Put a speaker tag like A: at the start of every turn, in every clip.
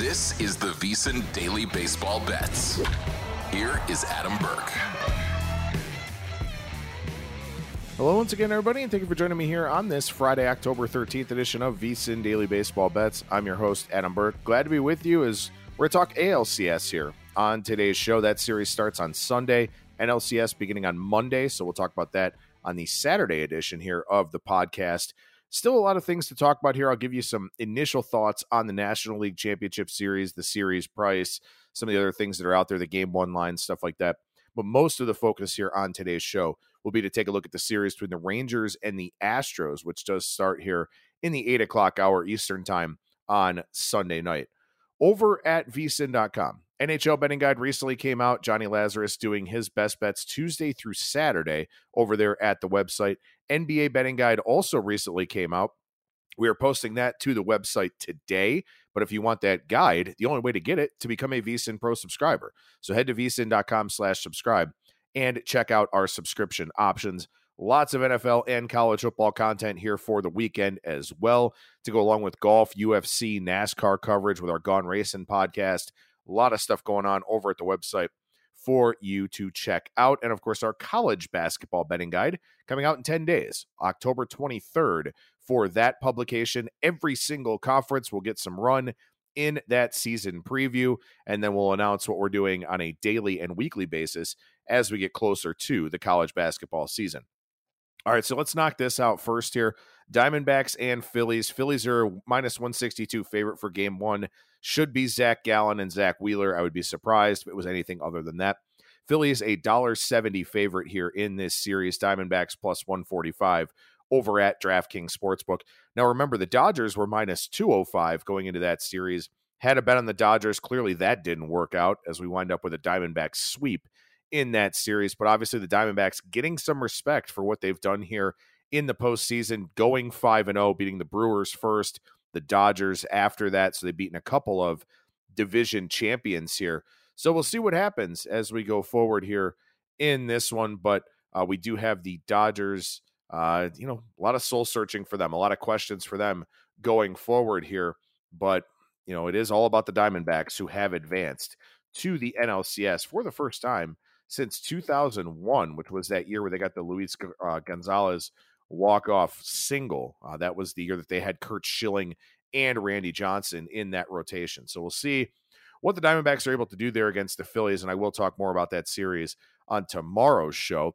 A: This is the VSiN Daily Baseball Bets. Here is Adam Burke.
B: Hello, once again, everybody, and thank you for joining me here on this Friday, October 13th edition of VSiN Daily Baseball Bets. I'm your host, Adam Burke. Glad to be with you as we're going to talk ALCS here on today's show. That series starts on Sunday, NLCS beginning on Monday, so we'll talk about that on the Saturday edition here of the podcast. Still a lot of things to talk about here. I'll give you some initial thoughts on the National League Championship Series, the series price, some of the other things that are out there, the game one line, stuff like that. But most of the focus here on today's show will be to take a look at the series between the Rangers and the Astros, which does start here in the eight o'clock hour Eastern time on Sunday night. Over at vsin.com, NHL betting guide recently came out. Johnny Lazarus doing his best bets Tuesday through Saturday over there at the website. NBA betting guide also recently came out. We are posting that to the website today. But if you want that guide, the only way to get it to become a VSIN Pro subscriber. So head to vsin.com slash subscribe and check out our subscription options. Lots of NFL and college football content here for the weekend as well to go along with golf, UFC, NASCAR coverage with our Gone Racing podcast. A lot of stuff going on over at the website for you to check out. And of course, our college basketball betting guide coming out in 10 days, October 23rd, for that publication. Every single conference will get some run in that season preview, and then we'll announce what we're doing on a daily and weekly basis as we get closer to the college basketball season. All right, so let's knock this out first here. Diamondbacks and Phillies. Phillies are minus 162 favorite for game one. Should be Zac Gallen and Zack Wheeler. I would be surprised if it was anything other than that. Phillies a dollar seventy favorite here in this series. Diamondbacks plus 145 over at DraftKings Sportsbook. Now remember, the Dodgers were minus 205 going into that series. Had a bet on the Dodgers. Clearly that didn't work out as we wind up with a Diamondback sweep in that series. But obviously, the Diamondbacks getting some respect for what they've done here in the postseason, going 5 and 0, beating the Brewers first, the Dodgers after that. So they've beaten a couple of division champions here. So we'll see what happens as we go forward here in this one. But uh, we do have the Dodgers, uh, you know, a lot of soul searching for them, a lot of questions for them going forward here. But, you know, it is all about the Diamondbacks who have advanced to the NLCS for the first time since 2001, which was that year where they got the Luis uh, Gonzalez walk-off single. Uh, that was the year that they had Curt Schilling and Randy Johnson in that rotation. So we'll see what the Diamondbacks are able to do there against the Phillies, and I will talk more about that series on tomorrow's show.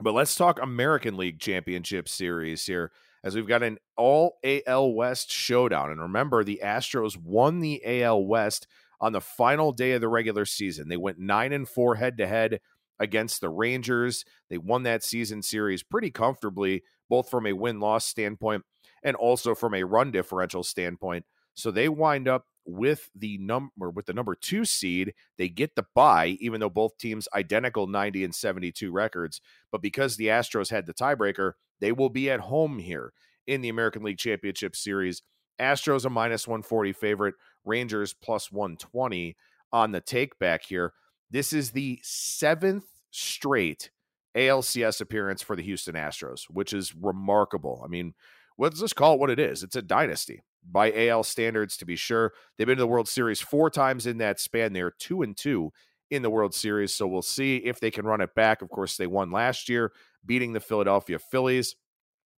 B: But let's talk American League Championship Series here, as we've got an all AL West showdown. And remember, the Astros won the AL West on the final day of the regular season. They went nine and four head to head against the Rangers. They won that season series pretty comfortably, both from a win loss standpoint and also from a run differential standpoint. So they wind up with the number with the number two seed. They get the bye, even though both teams identical 90 and 72 records. But because the Astros had the tiebreaker, they will be at home here in the American League Championship Series Astros a minus 140 favorite, Rangers plus 120 on the take back here. This is the seventh straight ALCS appearance for the Houston Astros, which is remarkable. I mean, let's just call it what it is. It's a dynasty by AL standards, to be sure. They've been to the World Series four times in that span. They're two and two in the World Series. So we'll see if they can run it back. Of course, they won last year, beating the Philadelphia Phillies.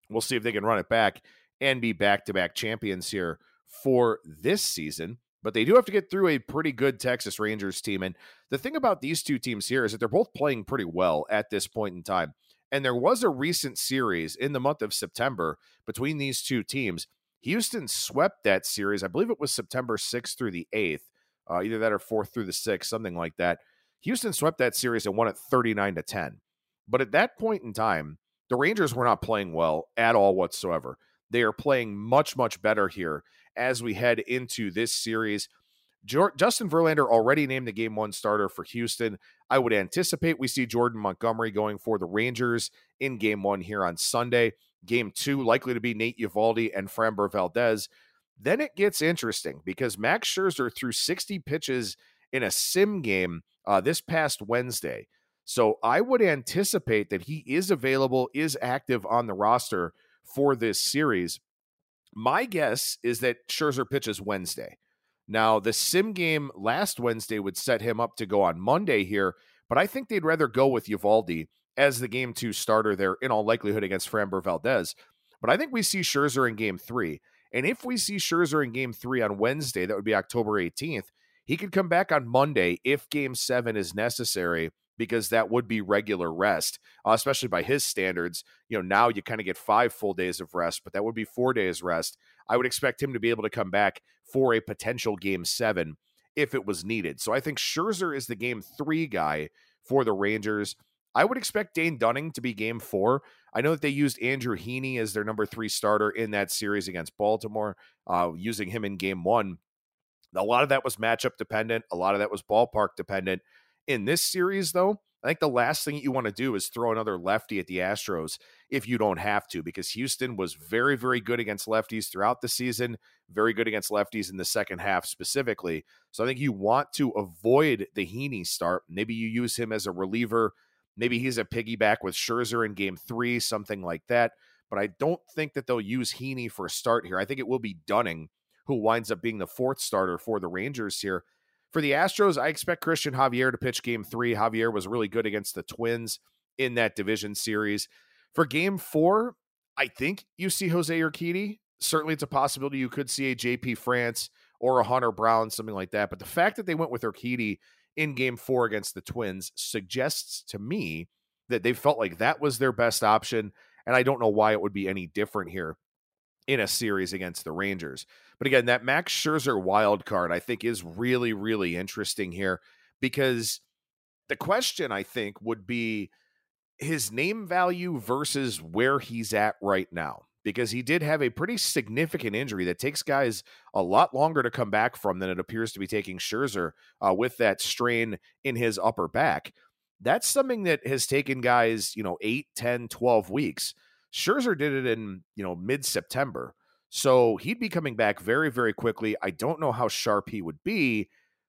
B: We'll see if they can run it back and be back to back champions here for this season. But they do have to get through a pretty good Texas Rangers team. And the thing about these two teams here is that they're both playing pretty well at this point in time. And there was a recent series in the month of September between these two teams. Houston swept that series. I believe it was September 6th through the 8th, uh, either that or 4th through the 6th, something like that. Houston swept that series and won it 39 to 10. But at that point in time, the Rangers were not playing well at all whatsoever. They are playing much, much better here as we head into this series. Justin Verlander already named the game one starter for Houston. I would anticipate we see Jordan Montgomery going for the Rangers in game one here on Sunday. Game two, likely to be Nate Eovaldi and Framber Valdez. Then it gets interesting because Max Scherzer threw 60 pitches in a sim game uh, this past Wednesday. So I would anticipate that he is available, is active on the roster for this series. My guess is that Scherzer pitches Wednesday. Now, the sim game last Wednesday would set him up to go on Monday here, but I think they'd rather go with Eovaldi as the game two starter there in all likelihood against Framber Valdez. But I think we see Scherzer in game three. And if we see Scherzer in game three on Wednesday, that would be October 18th, he could come back on Monday if game seven is necessary because that would be regular rest, uh, especially by his standards. You know, now you kind of get five full days of rest, but that would be four days rest. I would expect him to be able to come back for a potential game seven if it was needed. So I think Scherzer is the game three guy for the Rangers. I would expect Dane Dunning to be game four. I know that they used Andrew Heaney as their number three starter in that series against Baltimore, uh, using him in game one. A lot of that was matchup dependent, a lot of that was ballpark dependent. In this series, though, I think the last thing you want to do is throw another lefty at the Astros if you don't have to, because Houston was very, very good against lefties throughout the season, very good against lefties in the second half specifically. So I think you want to avoid the Heaney start. Maybe you use him as a reliever. Maybe he's a piggyback with Scherzer in game three, something like that. But I don't think that they'll use Heaney for a start here. I think it will be Dunning who winds up being the fourth starter for the Rangers here. For the Astros, I expect Christian Javier to pitch game three. Javier was really good against the Twins in that division series. For game four, I think you see Jose Urquidy. Certainly, it's a possibility you could see a JP France or a Hunter Brown, something like that. But the fact that they went with Urquidy in game four against the Twins suggests to me that they felt like that was their best option. And I don't know why it would be any different here in a series against the Rangers. But again, that Max Scherzer wild card I think is really really interesting here because the question I think would be his name value versus where he's at right now because he did have a pretty significant injury that takes guys a lot longer to come back from than it appears to be taking Scherzer uh, with that strain in his upper back. That's something that has taken guys, you know, 8, 10, 12 weeks. Scherzer did it in, you know, mid September. So he'd be coming back very, very quickly. I don't know how sharp he would be,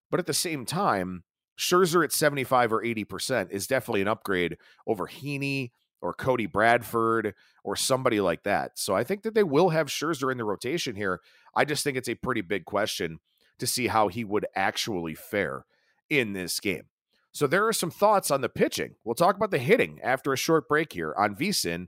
B: but at the same time, Scherzer at 75 or 80% is definitely an upgrade over Heaney or Cody Bradford or somebody like that. So I think that they will have Scherzer in the rotation here. I just think it's a pretty big question to see how he would actually fare in this game. So there are some thoughts on the pitching. We'll talk about the hitting after a short break here on VSIN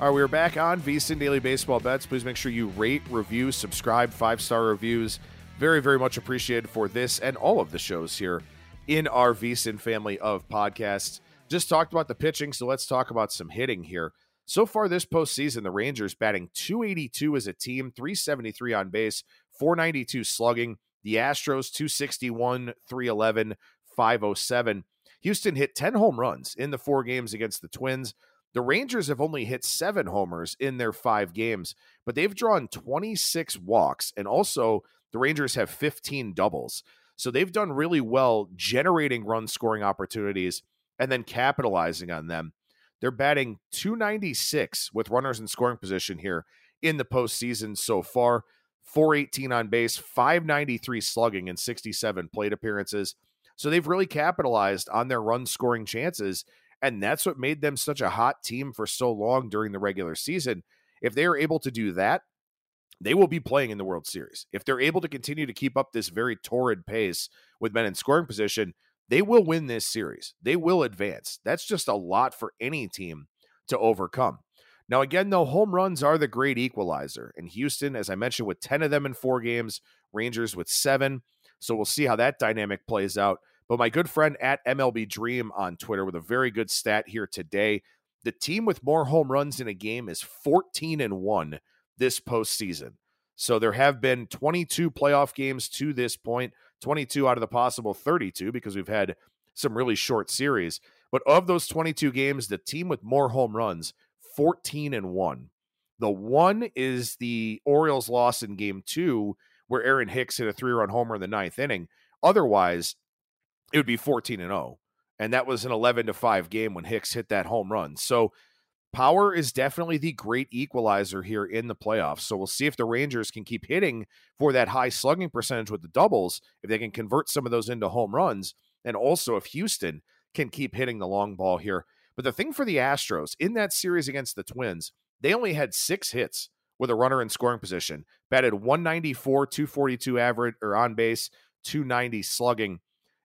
B: All right, we're back on VSIN Daily Baseball Bets. Please make sure you rate, review, subscribe, five star reviews. Very, very much appreciated for this and all of the shows here in our VSIN family of podcasts. Just talked about the pitching, so let's talk about some hitting here. So far this postseason, the Rangers batting 282 as a team, 373 on base, 492 slugging. The Astros 261, 311, 507. Houston hit 10 home runs in the four games against the Twins. The Rangers have only hit seven homers in their five games, but they've drawn 26 walks, and also the Rangers have 15 doubles. So they've done really well generating run scoring opportunities and then capitalizing on them. They're batting 296 with runners in scoring position here in the postseason so far. 418 on base, 593 slugging, and 67 plate appearances. So they've really capitalized on their run scoring chances and that's what made them such a hot team for so long during the regular season. If they are able to do that, they will be playing in the World Series. If they're able to continue to keep up this very torrid pace with men in scoring position, they will win this series. They will advance. That's just a lot for any team to overcome. Now, again, though, home runs are the great equalizer. And Houston, as I mentioned, with 10 of them in four games, Rangers with seven. So we'll see how that dynamic plays out. But my good friend at MLB Dream on Twitter with a very good stat here today. The team with more home runs in a game is 14 and 1 this postseason. So there have been 22 playoff games to this point, 22 out of the possible 32 because we've had some really short series. But of those 22 games, the team with more home runs, 14 and 1. The one is the Orioles loss in game two, where Aaron Hicks hit a three run homer in the ninth inning. Otherwise, it would be 14 and 0. And that was an 11 to 5 game when Hicks hit that home run. So power is definitely the great equalizer here in the playoffs. So we'll see if the Rangers can keep hitting for that high slugging percentage with the doubles, if they can convert some of those into home runs, and also if Houston can keep hitting the long ball here. But the thing for the Astros in that series against the Twins, they only had six hits with a runner in scoring position, batted 194, 242 average or on base, 290 slugging.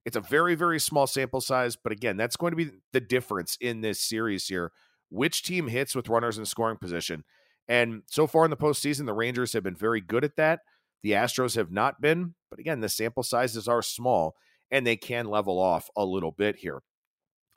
B: It's a very, very small sample size, but again, that's going to be the difference in this series here. Which team hits with runners in scoring position? And so far in the postseason, the Rangers have been very good at that. The Astros have not been, but again, the sample sizes are small and they can level off a little bit here.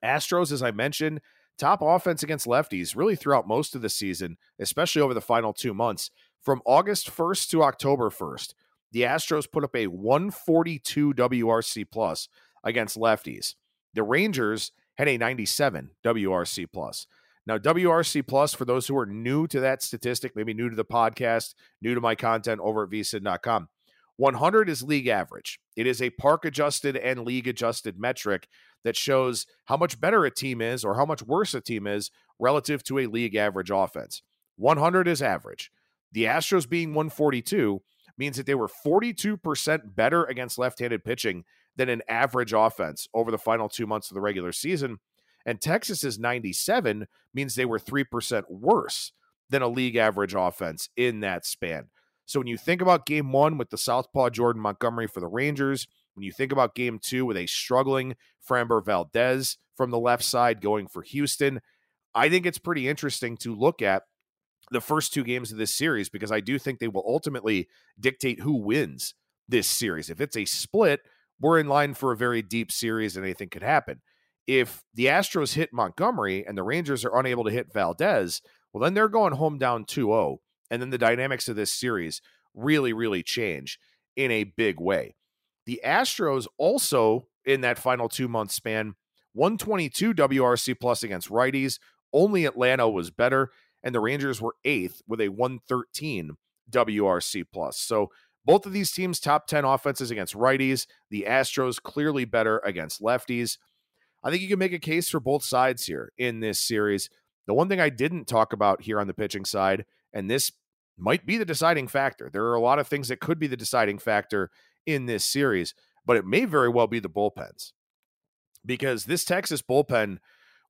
B: Astros, as I mentioned, top offense against lefties really throughout most of the season, especially over the final two months. From August 1st to October 1st, the Astros put up a 142 WRC plus against lefties. The Rangers had a 97 WRC plus. Now, WRC plus, for those who are new to that statistic, maybe new to the podcast, new to my content over at vsin.com, 100 is league average. It is a park adjusted and league adjusted metric that shows how much better a team is or how much worse a team is relative to a league average offense. 100 is average. The Astros being 142 means that they were 42% better against left handed pitching than an average offense over the final two months of the regular season. And Texas's 97 means they were 3% worse than a league average offense in that span. So when you think about game one with the Southpaw Jordan Montgomery for the Rangers, when you think about game two with a struggling Framber Valdez from the left side going for Houston, I think it's pretty interesting to look at the first two games of this series because I do think they will ultimately dictate who wins this series. If it's a split, we're in line for a very deep series and anything could happen. If the Astros hit Montgomery and the Rangers are unable to hit Valdez, well, then they're going home down 2 0 and then the dynamics of this series really, really change in a big way. The Astros also in that final two month span, 122 WRC plus against righties. Only Atlanta was better, and the Rangers were eighth with a 113 WRC plus. So both of these teams top 10 offenses against righties. The Astros clearly better against lefties. I think you can make a case for both sides here in this series. The one thing I didn't talk about here on the pitching side and this might be the deciding factor. There are a lot of things that could be the deciding factor in this series, but it may very well be the bullpens because this Texas bullpen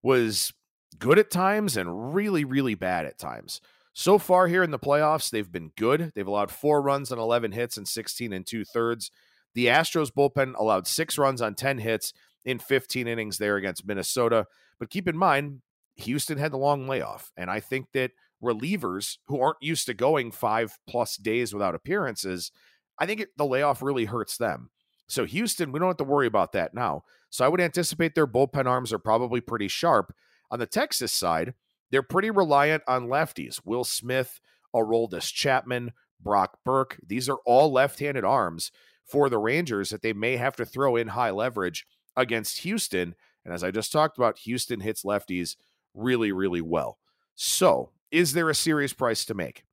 B: was good at times and really, really bad at times. So far here in the playoffs, they've been good. They've allowed four runs on 11 hits and 16 and two thirds. The Astros bullpen allowed six runs on 10 hits in 15 innings there against Minnesota. But keep in mind, Houston had the long layoff. And I think that relievers who aren't used to going five plus days without appearances, I think it, the layoff really hurts them. So Houston, we don't have to worry about that now. So I would anticipate their bullpen arms are probably pretty sharp. On the Texas side, they're pretty reliant on lefties. Will Smith, Aroldis Chapman, Brock Burke. These are all left-handed arms for the Rangers that they may have to throw in high leverage against Houston. And as I just talked about, Houston hits lefties really, really well. So is there a series price to make?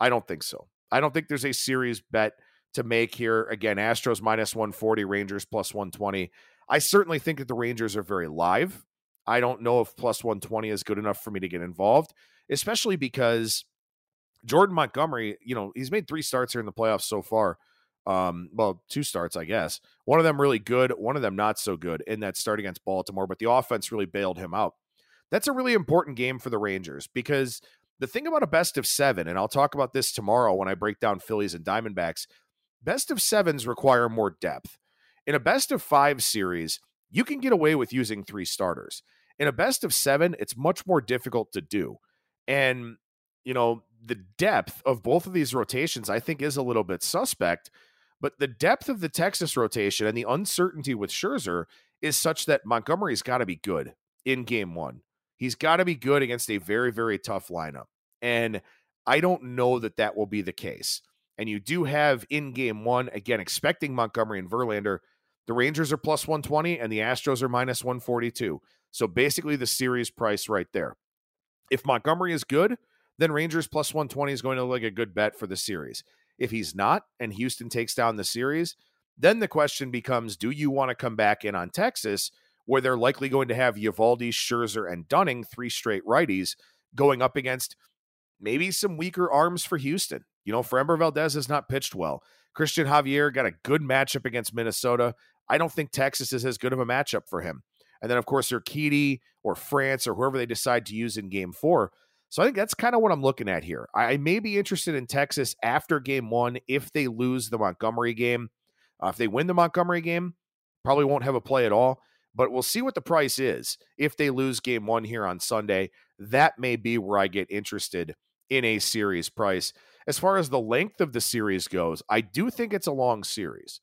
B: I don't think so. I don't think there's a serious bet to make here. Again, Astros minus 140, Rangers plus 120. I certainly think that the Rangers are very live. I don't know if plus 120 is good enough for me to get involved, especially because Jordan Montgomery, you know, he's made three starts here in the playoffs so far. Um, well, two starts, I guess. One of them really good, one of them not so good in that start against Baltimore, but the offense really bailed him out. That's a really important game for the Rangers because the thing about a best of seven, and I'll talk about this tomorrow when I break down Phillies and Diamondbacks, best of sevens require more depth. In a best of five series, you can get away with using three starters. In a best of seven, it's much more difficult to do. And, you know, the depth of both of these rotations, I think, is a little bit suspect. But the depth of the Texas rotation and the uncertainty with Scherzer is such that Montgomery's got to be good in game one. He's got to be good against a very, very tough lineup. And I don't know that that will be the case. And you do have in game one, again, expecting Montgomery and Verlander. The Rangers are plus 120 and the Astros are minus 142. So basically the series price right there. If Montgomery is good, then Rangers plus 120 is going to look like a good bet for the series. If he's not and Houston takes down the series, then the question becomes do you want to come back in on Texas where they're likely going to have Eovaldi, Scherzer, and Dunning, three straight righties, going up against maybe some weaker arms for Houston. You know, Framber Valdez has not pitched well. Christian Javier got a good matchup against Minnesota. I don't think Texas is as good of a matchup for him. And then, of course, Urquidy or France or whoever they decide to use in game four. So I think that's kind of what I'm looking at here. I may be interested in Texas after game one if they lose the Montgomery game. Uh, if they win the Montgomery game, probably won't have a play at all but we'll see what the price is if they lose game one here on Sunday. That may be where I get interested in a series price. As far as the length of the series goes, I do think it's a long series,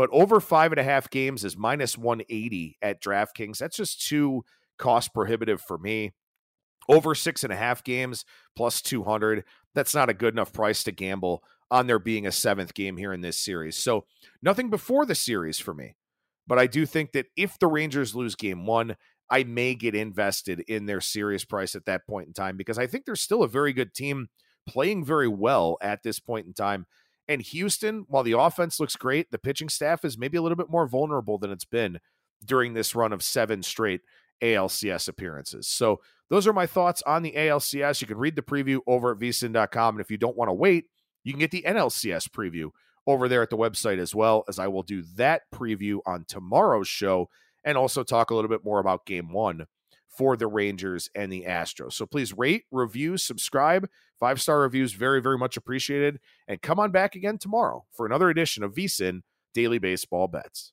B: but over five and a half games is minus 180 at DraftKings. That's just too cost prohibitive for me. Over six and a half games plus 200, that's not a good enough price to gamble on there being a seventh game here in this series. So nothing before the series for me. But I do think that if the Rangers lose game one, I may get invested in their series price at that point in time because I think they're still a very good team playing very well at this point in time. And Houston, while the offense looks great, the pitching staff is maybe a little bit more vulnerable than it's been during this run of seven straight ALCS appearances. So those are my thoughts on the ALCS. You can read the preview over at vsin.com. And if you don't want to wait, you can get the NLCS preview over there at the website as well, as I will do that preview on tomorrow's show and also talk a little bit more about game one for the Rangers and the Astros. So please rate, review, subscribe. Five star reviews, very, very much appreciated. And come on back again tomorrow for another edition of VSIN Daily Baseball Bets.